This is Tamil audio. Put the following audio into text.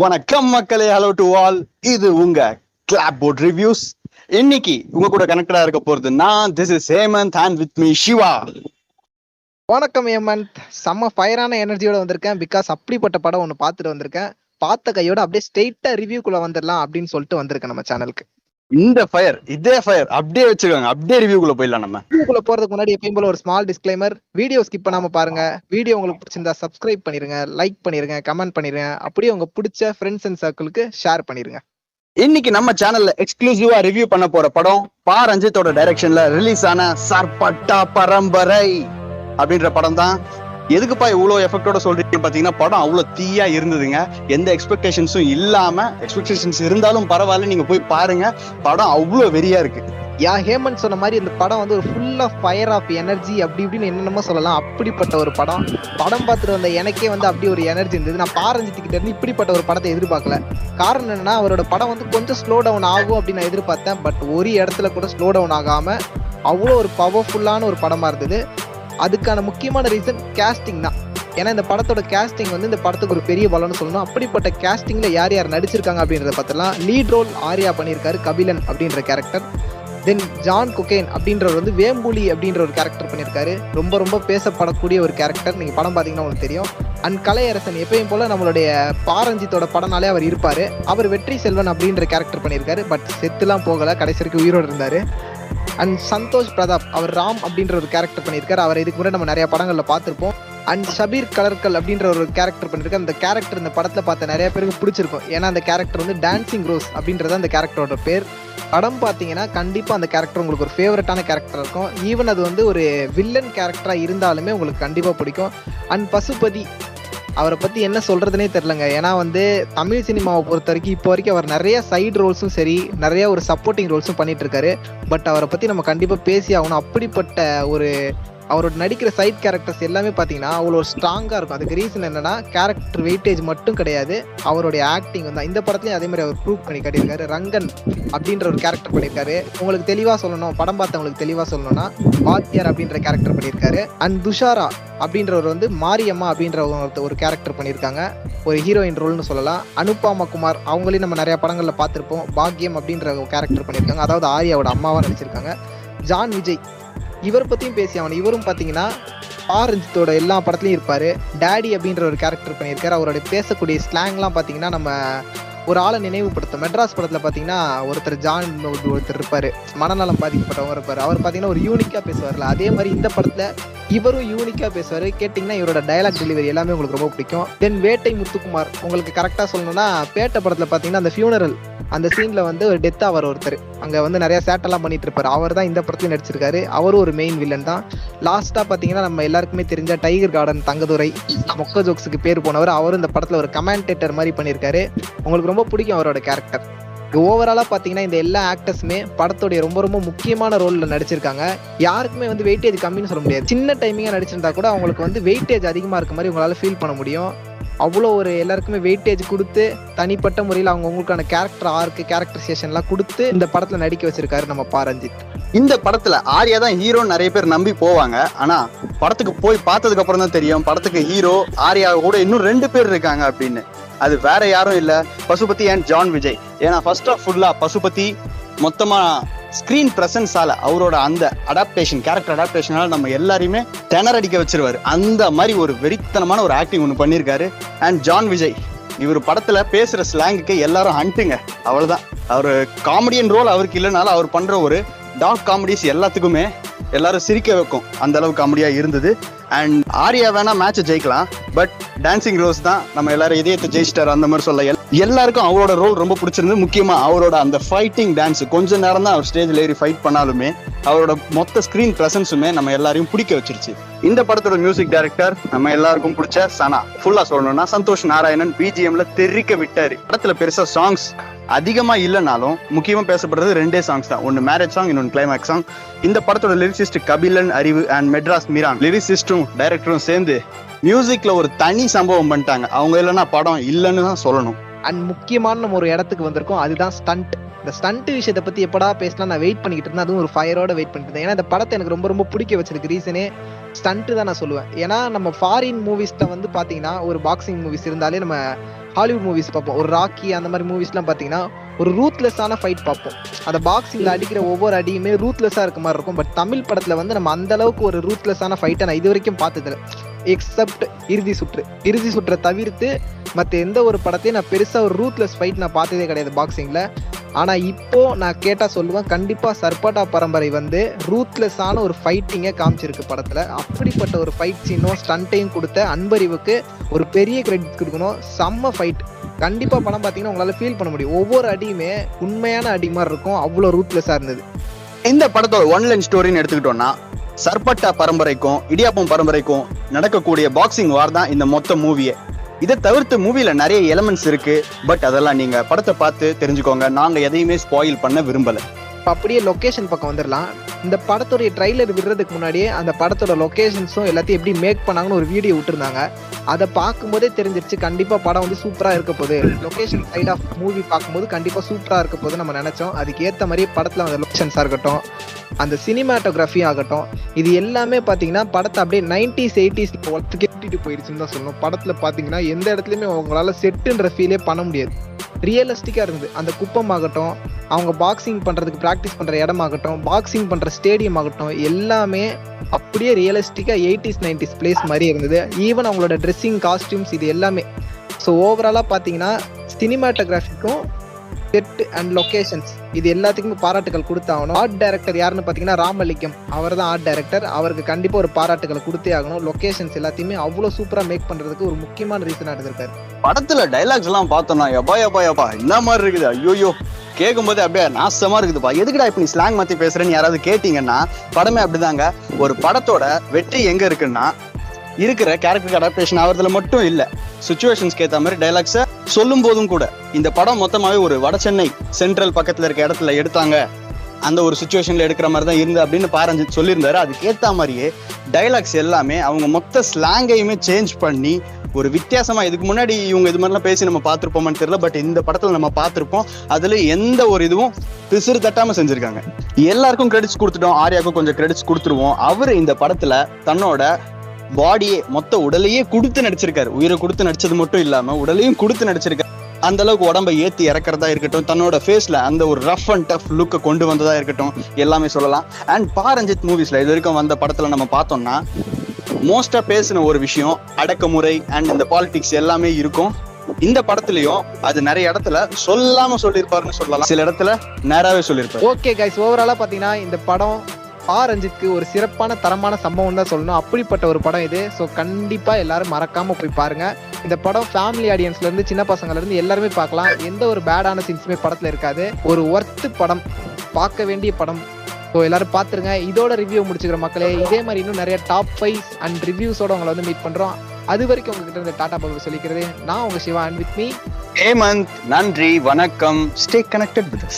வணக்கம் மக்களே ஹலோ டு ஆல் இது உங்க கிளாப் போர்ட் ரிவ்யூஸ் இன்னைக்கு உங்க கூட கனெக்டடா இருக்க போறது நான். This is Hemanth and with me Siva வணக்கம் ஹேமந்த். செம்ம ஃபயரான எனர்ஜியோட வந்திருக்கேன். பிகாஸ் அப்படிப்பட்ட படம் ஒன்று பார்த்துட்டு வந்திருக்கேன். பார்த்த கையோட அப்படியே ஸ்ட்ரெயிட்டா ரிவ்யூக்குள்ள வந்துடலாம் அப்படின்னு சொல்லிட்டு வந்திருக்கேன் நம்ம சேனலுக்கு இந்த ஃபயர் இதே ஃபயர் அப்படியே வச்சிருக்காங்க. அப்படியே ரிவ்யூக்குள்ள போயிடலாம் நம்ம. ரிவ்யூக்குள்ள போறதுக்கு முன்னாடி எப்பயும் போல ஒரு ஸ்மால் டிஸ்க்ளைமர் வீடியோ ஸ்கிப் பண்ணாம பாருங்க. வீடியோ உங்களுக்கு பிடிச்சிருந்தா சப்ஸ்கிரைப் பண்ணிருங்க லைக் பண்ணிருங்க கமெண்ட் பண்ணிருங்க. அப்படியே உங்க பிடிச்ச ஃப்ரெண்ட்ஸ் அண்ட் சர்க்கிளுக்கு ஷேர் பண்ணிருங்க. இன்னைக்கு நம்ம சேனல்ல எக்ஸ்க்ளூசிவா ரிவ்யூ பண்ண போற படம் பா ரஞ்சித்தோட டைரக்ஷன்ல ரிலீஸ் ஆன சர்பட்டா பரம்பரை அப்படின்ற படம் தான் எதுக்குப்பா இவ்வளோ எஃபெக்டோட சொல்றீங்கன்னு பார்த்தீங்கன்னா படம் அவ்வளோ தீயா இருந்ததுங்க. எந்த எக்ஸ்பெக்டேஷன்ஸும் இல்லாம எக்ஸ்பெக்டேஷன்ஸ் இருந்தாலும் பரவாயில்ல நீங்க போய் பாருங்க. படம் அவ்வளோ வெறியா இருக்கு. யா ஹேமன் சொன்ன மாதிரி இந்த படம் வந்து ஒரு full of fire of energy அப்படி இப்படின்னு என்னென்னமோ சொல்லலாம். அப்படிப்பட்ட ஒரு படம். படம் பார்த்துட்டு வந்த எனக்கே வந்து அப்படி ஒரு எனர்ஜி இருந்தது. நான் பாரஞ்சித்துக்கிட்ட இருந்து இப்படிப்பட்ட ஒரு படத்தை எதிர்பார்க்கல. காரணம் என்னன்னா அவரோட படம் வந்து கொஞ்சம் ஸ்லோ டவுன் ஆகும் அப்படின்னு நான் எதிர்பார்த்தேன். பட் ஒரு இடத்துல கூட ஸ்லோ டவுன் ஆகாம அவ்வளோ ஒரு பவர்ஃபுல்லான ஒரு படமா இருந்தது. அதுக்கான முக்கியமான ரீசன் கேஸ்டிங் தான். ஏன்னா இந்த படத்தோட கேஸ்டிங் வந்து இந்த படத்துக்கு ஒரு பெரிய பலம்னு சொல்லணும். அப்படிப்பட்ட கேஸ்டிங்கில் யார் யார் நடிச்சிருக்காங்க அப்படின்றத பார்த்தலாம் லீட் ரோல் ஆர்யா பண்ணியிருக்காரு கபிலன் அப்படின்ற கேரக்டர் தென் ஜான் குகேன் அப்படின்றவர் வந்து வேம்புலி அப்படின்ற ஒரு கேரக்டர் பண்ணியிருக்காரு. ரொம்ப ரொம்ப பேசப்படக்கூடிய ஒரு கேரக்டர் நீங்கள் படம் பார்த்தீங்கன்னா உங்களுக்கு தெரியும். அண்ட் கலையரசன் எப்பயும் போல் நம்மளுடைய பாரஞ்சித்தோட படம்னாலே அவர் இருப்பார். அவர் வெற்றி செல்வன் அப்படின்ற கேரக்டர் பண்ணியிருக்காரு. பட் செத்துலாம் போகலை. கடைசி வரைக்கும் உயிரோடு இருந்தார். அண்ட் சந்தோஷ் பிரதாப் அவர் ராம் அப்படின்ற ஒரு கேரக்டர் பண்ணியிருக்காரு. அவர் இதுக்கு முன்னாடி நம்ம நிறைய படங்களில் பார்த்துருப்போம். அண்ட் ஷபீர் கலர்கல் அப்படின்ற ஒரு கேரக்டர் பண்ணியிருக்காரு. அந்த கேரக்டர் இந்த படத்தில் பார்த்த நிறைய பேருக்கு பிடிச்சிருக்கும். ஏன்னா அந்த கேரக்டர் வந்து டான்சிங் ரோஸ் அப்படின்றது அந்த கேரக்டரோட பேர். படம் பார்த்தீங்கன்னா கண்டிப்பாக அந்த கேரக்டர் உங்களுக்கு ஒரு ஃபேவரட்டான கேரக்டர் இருக்கும். ஈவன் அது வந்து ஒரு வில்லன் கேரக்டராக இருந்தாலுமே உங்களுக்கு கண்டிப்பாக பிடிக்கும். அண்ட் பசுபதி அவரை பற்றி என்ன சொல்கிறதுனே தெரிலங்க ஏன்னா வந்து தமிழ் சினிமாவை பொறுத்த வரைக்கும் இப்போ வரைக்கும் அவர் நிறைய சைடு ரோல்ஸும் சரி நிறைய ஒரு சப்போர்ட்டிங் ரோல்ஸும் பண்ணிட்டு இருக்காரு. பட் அவரை பற்றி நம்ம கண்டிப்பாக பேசி ஆகணும். அப்படிப்பட்ட ஒரு அவரோட நடிக்கிற சைட் கேரக்டர்ஸ் எல்லாமே பார்த்தீங்கன்னா அவ்வளோ ஸ்ட்ராங்காக இருக்கும். அதுக்கு ரீசன் என்னன்னா கேரக்டர் வெயிட்டேஜ் மட்டும் கிடையாது. அவருடைய ஆக்டிங் வந்து இந்த படத்துலையும் அதே மாதிரி அவர் ப்ரூவ் பண்ணி காட்டியிருக்காரு. ரங்கன் அப்படின்ற ஒரு கேரக்டர் பண்ணியிருக்காரு. உங்களுக்கு தெளிவாக சொல்லணும். படம் பார்த்தவங்களுக்கு தெளிவாக சொல்லணும்னா வாத்தியார் அப்படின்ற கேரக்டர் பண்ணியிருக்காரு. அண்ட் துஷாரா அப்படின்றவர் வந்து மாரியம்மா அப்படின்ற ஒரு- ஒரு கேரக்டர் பண்ணியிருக்காங்க. ஒரு ஹீரோயின் ரோல்னு சொல்லலாம். அனுபாமா குமார் அவங்களையும் நம்ம நிறைய படங்களில் பார்த்துருப்போம். பாக்யம் அப்படின்ற ஒரு கேரக்டர் பண்ணியிருக்காங்க. அதாவது ஆர்யாவோட அம்மாவாக நடிச்சிருக்காங்க. ஜான் விஜய் இவர் பற்றியும் பேசி அவன். இவரும் பார்த்தீங்கன்னா ஆரஞ்சத்தோட எல்லா படத்துலையும் இருப்பார். டேடி அப்படின்ற ஒரு கேரக்டர் பண்ணியிருக்காரு. அவருடைய பேசக்கூடிய ஸ்லாங்லாம் பார்த்தீங்கன்னா நம்ம ஒரு ஆளை நினைவுபடுத்தும். மெட்ராஸ் படத்தில் பார்த்தீங்கன்னா ஒருத்தர் ஜான் ஒருத்தர் இருப்பார். மனநலம் பாதிக்கப்பட்டவங்க இருப்பார். அவர் பார்த்தீங்கன்னா ஒரு யூனிக்காக பேசுவார்ல. அதே மாதிரி இந்த படத்தில் இவரும் யூனிக்காக பேசுவார். கேட்டிங்கன்னா இவரோட டைலாக் டெலிவரி எல்லாமே உங்களுக்கு ரொம்ப பிடிக்கும். தென் வேட்டை முத்துக்குமார். உங்களுக்கு கரெக்டாக சொல்லணும்னா பேட்டை படத்தில் பார்த்தீங்கன்னா அந்த ஃபியூனரல் அந்த சீனில் வந்து ஒரு டெத் ஆவார் ஒருத்தர். அங்கே வந்து நிறைய சேட்டெல்லாம் பண்ணிட்டு இருப்பார். அவர் தான் இந்த படத்துலையும் நடிச்சிருக்காரு. அவரும் ஒரு மெயின் வில்லன் தான். லாஸ்ட்டாக பார்த்தீங்கன்னா நம்ம எல்லாருக்குமே தெரிஞ்ச டைகர் கார்டன் தங்கதுரை மொக்க ஜோக்ஸுக்கு பேர் போனவர். அவரும் இந்த படத்தில் ஒரு கமெண்டேட்டர் மாதிரி பண்ணியிருக்காரு. உங்களுக்கு ரொம்ப பிடிக்கும் அவரோட கேரக்டர் ஓவராலாக பார்த்தீங்கன்னா இந்த எல்லா ஆக்டர்ஸுமே படத்துடைய ரொம்ப ரொம்ப முக்கியமான ரோலில் நடிச்சிருக்காங்க. யாருக்குமே வந்து வெயிட்டேஜ் கம்மின்னு சொல்ல முடியாது. சின்ன டைமிங்காக நடிச்சிருந்தா கூட அவங்களுக்கு வந்து வெயிட்டேஜ் அதிகமாக இருக்க மாதிரி உங்களால் ஃபீல் பண்ண முடியும். அவ்வளோ ஒரு எல்லாருக்குமே வெயிட்டேஜ் கொடுத்து தனிப்பட்ட முறையில் அவங்க உங்களுக்கான கேரக்டர் ஆர்க்கு கேரக்டரைசேஷன்லாம் கொடுத்து இந்த படத்தில் நடிக்க வச்சிருக்காரு நம்ம பாரஞ்சித். இந்த படத்தில் ஆர்யா தான் ஹீரோ நிறைய பேர் நம்பி போவாங்க. ஆனால் படத்துக்கு போய் பார்த்ததுக்கு அப்புறம் தான் தெரியும். படத்துக்கு ஹீரோ ஆர்யா கூட இன்னும் ரெண்டு பேர் இருக்காங்க அப்படின்னு. அது வேற யாரும் இல்லை. Pasupathi and John Vijay. ஏன்னா ஃபர்ஸ்ட் ஆஃப் ஃபுல்லாக பசுபதி மொத்தமாக ஸ்க்ரீன் ப்ரெசன்ஸால அவரோட அந்த அடாப்டேஷன் கேரக்டர் அடாப்டேஷனால நம்ம எல்லாரையுமே அடிக்க வச்சிருவாரு. அந்த மாதிரி ஒரு வெறித்தனமான ஒரு ஆக்டிங் ஒன்று பண்ணியிருக்காரு. அண்ட் ஜான் விஜய் இவர் படத்துல பேசுற ஸ்லாங்குக்கு எல்லாரும் ஹண்ட்டுங்க அவ்வளவுதான். அவர் காமெடியன் ரோல் அவருக்கு இல்லைனாலும் அவர் பண்ற ஒரு டார்க் காமெடிஸ் எல்லாத்துக்குமே எல்லாரும் சிரிக்க வைக்கும். அந்த அளவு காமெடியா இருந்தது. அண்ட் ஆர்யா வேணா மேட்சை ஜெயிக்கலாம் பட் டான்சிங் ரோஸ் தான் நம்ம எல்லாரும் இதயத்தை ஜெயிச்சிட்டார் அந்த மாதிரி சொல்ல. எல்லாருக்கும் அவரோட ரோல் ரொம்ப பிடிச்சிருந்தது. முக்கியமா அவரோட அந்த ஃபைட்டிங் டான்ஸ் கொஞ்ச நேரம் தான் அவர் ஸ்டேஜ்ல ஏறி ஃபைட் பண்ணாலுமே அவரோட மொத்த ஸ்கிரீன் பிரசன்ஸுமே நம்ம எல்லாரையும் பிடிக்க வச்சிருச்சு. இந்த படத்தோட மியூசிக் டைரக்டர் நம்ம எல்லாருக்கும் பிடிச்ச சனா. ஃபுல்லா சொல்லணும்னா சந்தோஷ் நாராயணன் பிஜிஎம்ல தெரிக்க விட்டாரு. படத்துல பெருசா சாங்ஸ் அதிகமா இல்லைனாலும் முக்கியமா பேசப்படுறது ரெண்டே சாங்ஸ் தான். ஒன்னு மேரேஜ் சாங் இன்னொன்று கிளைமேக்ஸ் சாங் இந்த படத்தோட லிரிசிஸ்ட் கபிலன் அறிவு அண்ட் மெட்ராஸ் மீரான். லிரிசிஸ்டும் டைரக்டரும் சேர்ந்து மியூசிக்ல ஒரு தனி சம்பவம் பண்ணிட்டாங்க. அவங்க இல்லைன்னா படம் இல்லைன்னு தான் சொல்லணும். அண்ட் முக்கியமான நம்ம ஒரு இடத்துக்கு வந்திருக்கோம். அதுதான் ஸ்டண்ட் இந்த ஸ்டண்ட் விஷயத்தை பத்தி எப்படா பேசலாம் நான் வெயிட் பண்ணிக்கிட்டு இருந்தேன். அதுவும் ஒரு ஃபயரோட வெயிட் பண்ணிட்டு இருந்தேன். ஏன்னா இந்த படத்தை எனக்கு ரொம்ப ரொம்ப பிடிக்க வச்சதுக்கு ரீசனே ஸ்டண்ட்டு தான் நான் சொல்லுவேன். ஏன்னா நம்ம ஃபாரின் மூவிஸ்ல வந்து பாத்தீங்கன்னா ஒரு பாக்ஸிங் மூவிஸ் இருந்தாலே நம்ம ஹாலிவுட் மூவிஸ் பார்ப்போம். ஒரு ராக்கி அந்த மாதிரி மூவிஸ்லாம் பார்த்தீங்கன்னா ஒரு ரூத்லெஸ்ஸான ஃபைட் பார்ப்போம். அந்த பாக்ஸிங்கில் அடிக்கிற ஒவ்வொரு அடியுமே ரூத்லெஸ்ஸாக இருக்க மாதிரி இருக்கும். பட் தமிழ் படத்தில் வந்து நம்ம அந்த அளவுக்கு ஒரு ரூத்லெஸ்ஸான ஃபைட்டை நான் இது வரைக்கும் பார்த்ததில்ல. எக்ஸப்ட் இறுதி சுற்று. இறுதி சுற்றை தவிர்த்து மற்ற எந்த ஒரு படத்தையும் நான் பெருசாக ஒரு ரூத்லெஸ் ஃபைட் நான் பார்த்ததே கிடையாது பாக்ஸிங்கில் ஆனா இப்போ நான் கேட்டா சொல்லுவேன் கண்டிப்பா சர்பட்டா பரம்பரை வந்து ரூத்லெஸ்ஸான ஒரு ஃபைட்டிங்கை காமிச்சிருக்கு படத்துல. அப்படிப்பட்ட ஒரு ஃபைட் சீனும் ஸ்டண்ட்டையும் கொடுத்த அன்பறிவுக்கு ஒரு பெரிய கிரெடிட் கொடுக்கணும். செம்ம ஃபைட் கண்டிப்பா படம் பார்த்தீங்கன்னா உங்களால ஃபீல் பண்ண முடியும். ஒவ்வொரு அடியுமே உண்மையான அடி மாதிரி இருக்கும். அவ்வளோ ரூத்லெஸ்ஸா இருந்தது. இந்த படத்தோட ஒன் லைன் ஸ்டோரின்னு எடுத்துக்கிட்டோம்னா சர்பட்டா பரம்பரைக்கும் இடியாப்பம் பரம்பரைக்கும் நடக்கக்கூடிய பாக்ஸிங் வார் தான் இந்த மொத்த மூவியை இதை தவிர்த்து மூவியில் நிறைய எலமெண்ட்ஸ் இருக்கு. பட் அதெல்லாம் நீங்க படத்தை பார்த்து தெரிஞ்சுக்கோங்க. நாங்க எதையுமே ஸ்பாயில் பண்ண விரும்பல. அப்படியே லொக்கேஷன் பக்கம் வந்துடலாம் இந்த படத்துடைய ட்ரைலர் விடுறதுக்கு முன்னாடியே அந்த படத்தோட லொக்கேஷன்ஸும் எல்லாத்தையும் எப்படி மேக் பண்ணாங்கன்னு ஒரு வீடியோ விட்டுருந்தாங்க. அதை பார்க்கும்போதே தெரிஞ்சிருச்சு கண்டிப்பா படம் வந்து சூப்பரா இருக்க போகுது. லொக்கேஷன் சைட் ஆஃப் மூவி பார்க்கும்போது கண்டிப்பா சூப்பரா இருக்க போது நம்ம நினைச்சோம். அதுக்கு ஏற்ற மாதிரியே படத்துல அந்த லொகேஷன்ஸா இருக்கட்டும். அந்த சினிமாட்டோகிராஃபி ஆகட்டும் இது எல்லாமே பார்த்தீங்கன்னா படத்தை அப்படியே நைன்டிஸ் எயிட்டிஸ் ஒத்துக்கு எட்டிட்டு போயிடுச்சுன்னு தான் சொல்லணும். படத்தில் பார்த்தீங்கன்னா எந்த இடத்துலையுமே அவங்களால செட்டுன்ற ஃபீலே பண்ண முடியாது. ரியலிஸ்டிக்காக இருந்தது. அந்த குப்பம் ஆகட்டும் அவங்க பாக்ஸிங் பண்ணுறதுக்கு ப்ராக்டிஸ் பண்ணுற இடமாகட்டும் பாக்ஸிங் பண்ணுற ஸ்டேடியம் ஆகட்டும் எல்லாமே அப்படியே ரியலிஸ்டிக்காக எயிட்டிஸ் நைன்டிஸ் பிளேஸ் மாதிரி இருந்தது. ஈவன் அவங்களோட ட்ரெஸ்ஸிங் காஸ்டியூம்ஸ் இது எல்லாமே. ஸோ ஓவராலாக பார்த்தீங்கன்னா சினிமாட்டோகிராஃபிக்கும் செட் அண்ட் லொக்கேஷன்ஸ் இது எல்லாத்துக்குமே பாராட்டுகள் கொடுத்தாகணும். ஆர்ட் டைரக்டர் யாருன்னு பார்த்தீங்கன்னா ராமலிங்கம். அவர் தான் ஆர்ட் டைரக்டர் அவருக்கு கண்டிப்பாக ஒரு பாராட்டுகள் கொடுத்தே ஆகணும். லொக்கேஷன்ஸ் எல்லாத்தையுமே அவ்வளோ சூப்பராக மேக் பண்ணுறதுக்கு ஒரு முக்கியமான ரீசனாக எடுத்திருக்காரு படத்தில் டைலாக்ஸ் எல்லாம் பார்த்தோம்னா எப்பா எப்பா எப்பா இந்த மாதிரி இருக்குது? ஐயோயோ. கேட்கும்போது அப்படியே நாசமா இருக்குதுப்பா. எதுக்குடா இப்ப நீ ஸ்லாங் மாத்தி பேசுறேன்னு யாராவது கேட்டீங்கன்னா படமே அப்படிதாங்க. ஒரு படத்தோட வெற்றி எங்க இருக்குன்னா இருக்கிற கேரக்டர் அடாப்டேஷன் ஆகிறதுல மட்டும் இல்ல. சுச்சுவேஷன்ஸ்க்கு ஏத்த மாதிரி டைலாக்ஸை சொல்லும் போதும் கூட இந்த படம் மொத்தமாவே ஒரு வட சென்னை சென்ட்ரல் பக்கத்துல இருக்க இடத்துல எடுத்தாங்க. அந்த ஒரு சுச்சுவேஷன்ல எடுக்கிற மாதிரி தான் இருந்து அப்படின்னு பாரஞ்சு சொல்லியிருந்தாரு. அதுக்கு ஏத்த மாதிரியே டைலாக்ஸ் எல்லாமே அவங்க மொத்த ஸ்லாங்கையுமே சேஞ்ச் பண்ணி ஒரு வித்தியாசமா இதுக்கு முன்னாடி இவங்க இது மாதிரிலாம் பேசி நம்ம பார்த்துருப்போமான்னு தெரியல பட் இந்த படத்துல நம்ம பார்த்துருப்போம். அதுல எந்த ஒரு இதுவும் பிசுறு தட்டாம செஞ்சிருக்காங்க. எல்லாருக்கும் கிரெடிட்ஸ் கொடுத்துட்டோம். ஆர்யாவுக்கும் கொஞ்சம் கிரெடிட்ஸ் கொடுத்துருவோம். அவர் இந்த படத்துல தன்னோட பாடியே மொத்த உடலையே கொடுத்து நடிச்சிருக்காரு. உயிரை கொடுத்து நடிச்சது மட்டும் இல்லாம உடலையும் கொடுத்து நடிச்சிருக்காரு. அந்த அளவுக்கு உடம்பை ஏத்தி இறக்குறதா இருக்கட்டும் தன்னோட ஃபேஸ்ல அந்த ஒரு ரஃப் அண்ட் டஃப் லுக்கை கொண்டு வந்ததா இருக்கட்டும் எல்லாமே சொல்லலாம். அண்ட் பாரஞ்சித் மூவிஸ்ல இது வரைக்கும் வந்த படத்துல நம்ம பார்த்தோம்னா மோஸ்டா பேசின ஒரு விஷயம் அடக்குமுறை அண்ட் இந்த பாலிடிக்ஸ் எல்லாமே இருக்கும். இந்த படத்துலயும் அது நிறைய இடத்துல சொல்லாம சொல்லியிருப்பாருன்னு சொல்லலாம். சில இடத்துல நேராவே சொல்லியிருப்பாரு. ஓகே கைஸ் ஓவராலாக பார்த்தீங்கன்னா இந்த படம் ஆர் ரஞ்சித்க்கு ஒரு சிறப்பான தரமான சம்பவம் தான் சொல்லணும். அப்படிப்பட்ட ஒரு படம் இது. ஸோ கண்டிப்பாக எல்லாரும் மறக்காம போய் பாருங்க. இந்த படம் ஃபேமிலி ஆடியன்ஸ்லேருந்து சின்ன பசங்கள்லேருந்து எல்லாருமே பார்க்கலாம். எந்த ஒரு பேடான சீன்ஸுமே படத்தில் இருக்காது. ஒரு ஒர்த்து படம். பார்க்க வேண்டிய படம். ஸோ எல்லாரும் பார்த்துருங்க. இதோட ரிவ்யூ முடிச்சுக்கிற மக்களே இதே மாதிரி இன்னும் நிறைய டாப் ஃபைவ் அண்ட் ரிவ்யூஸோட உங்களை வந்து மீட் பண்ணுறோம் அது வரைக்கும் உங்ககிட்ட இருந்த டாடா பாபு சொல்லிக்கிறது. நான் உங்க Siva and with me Hemanth நன்றி வணக்கம். Stay connected with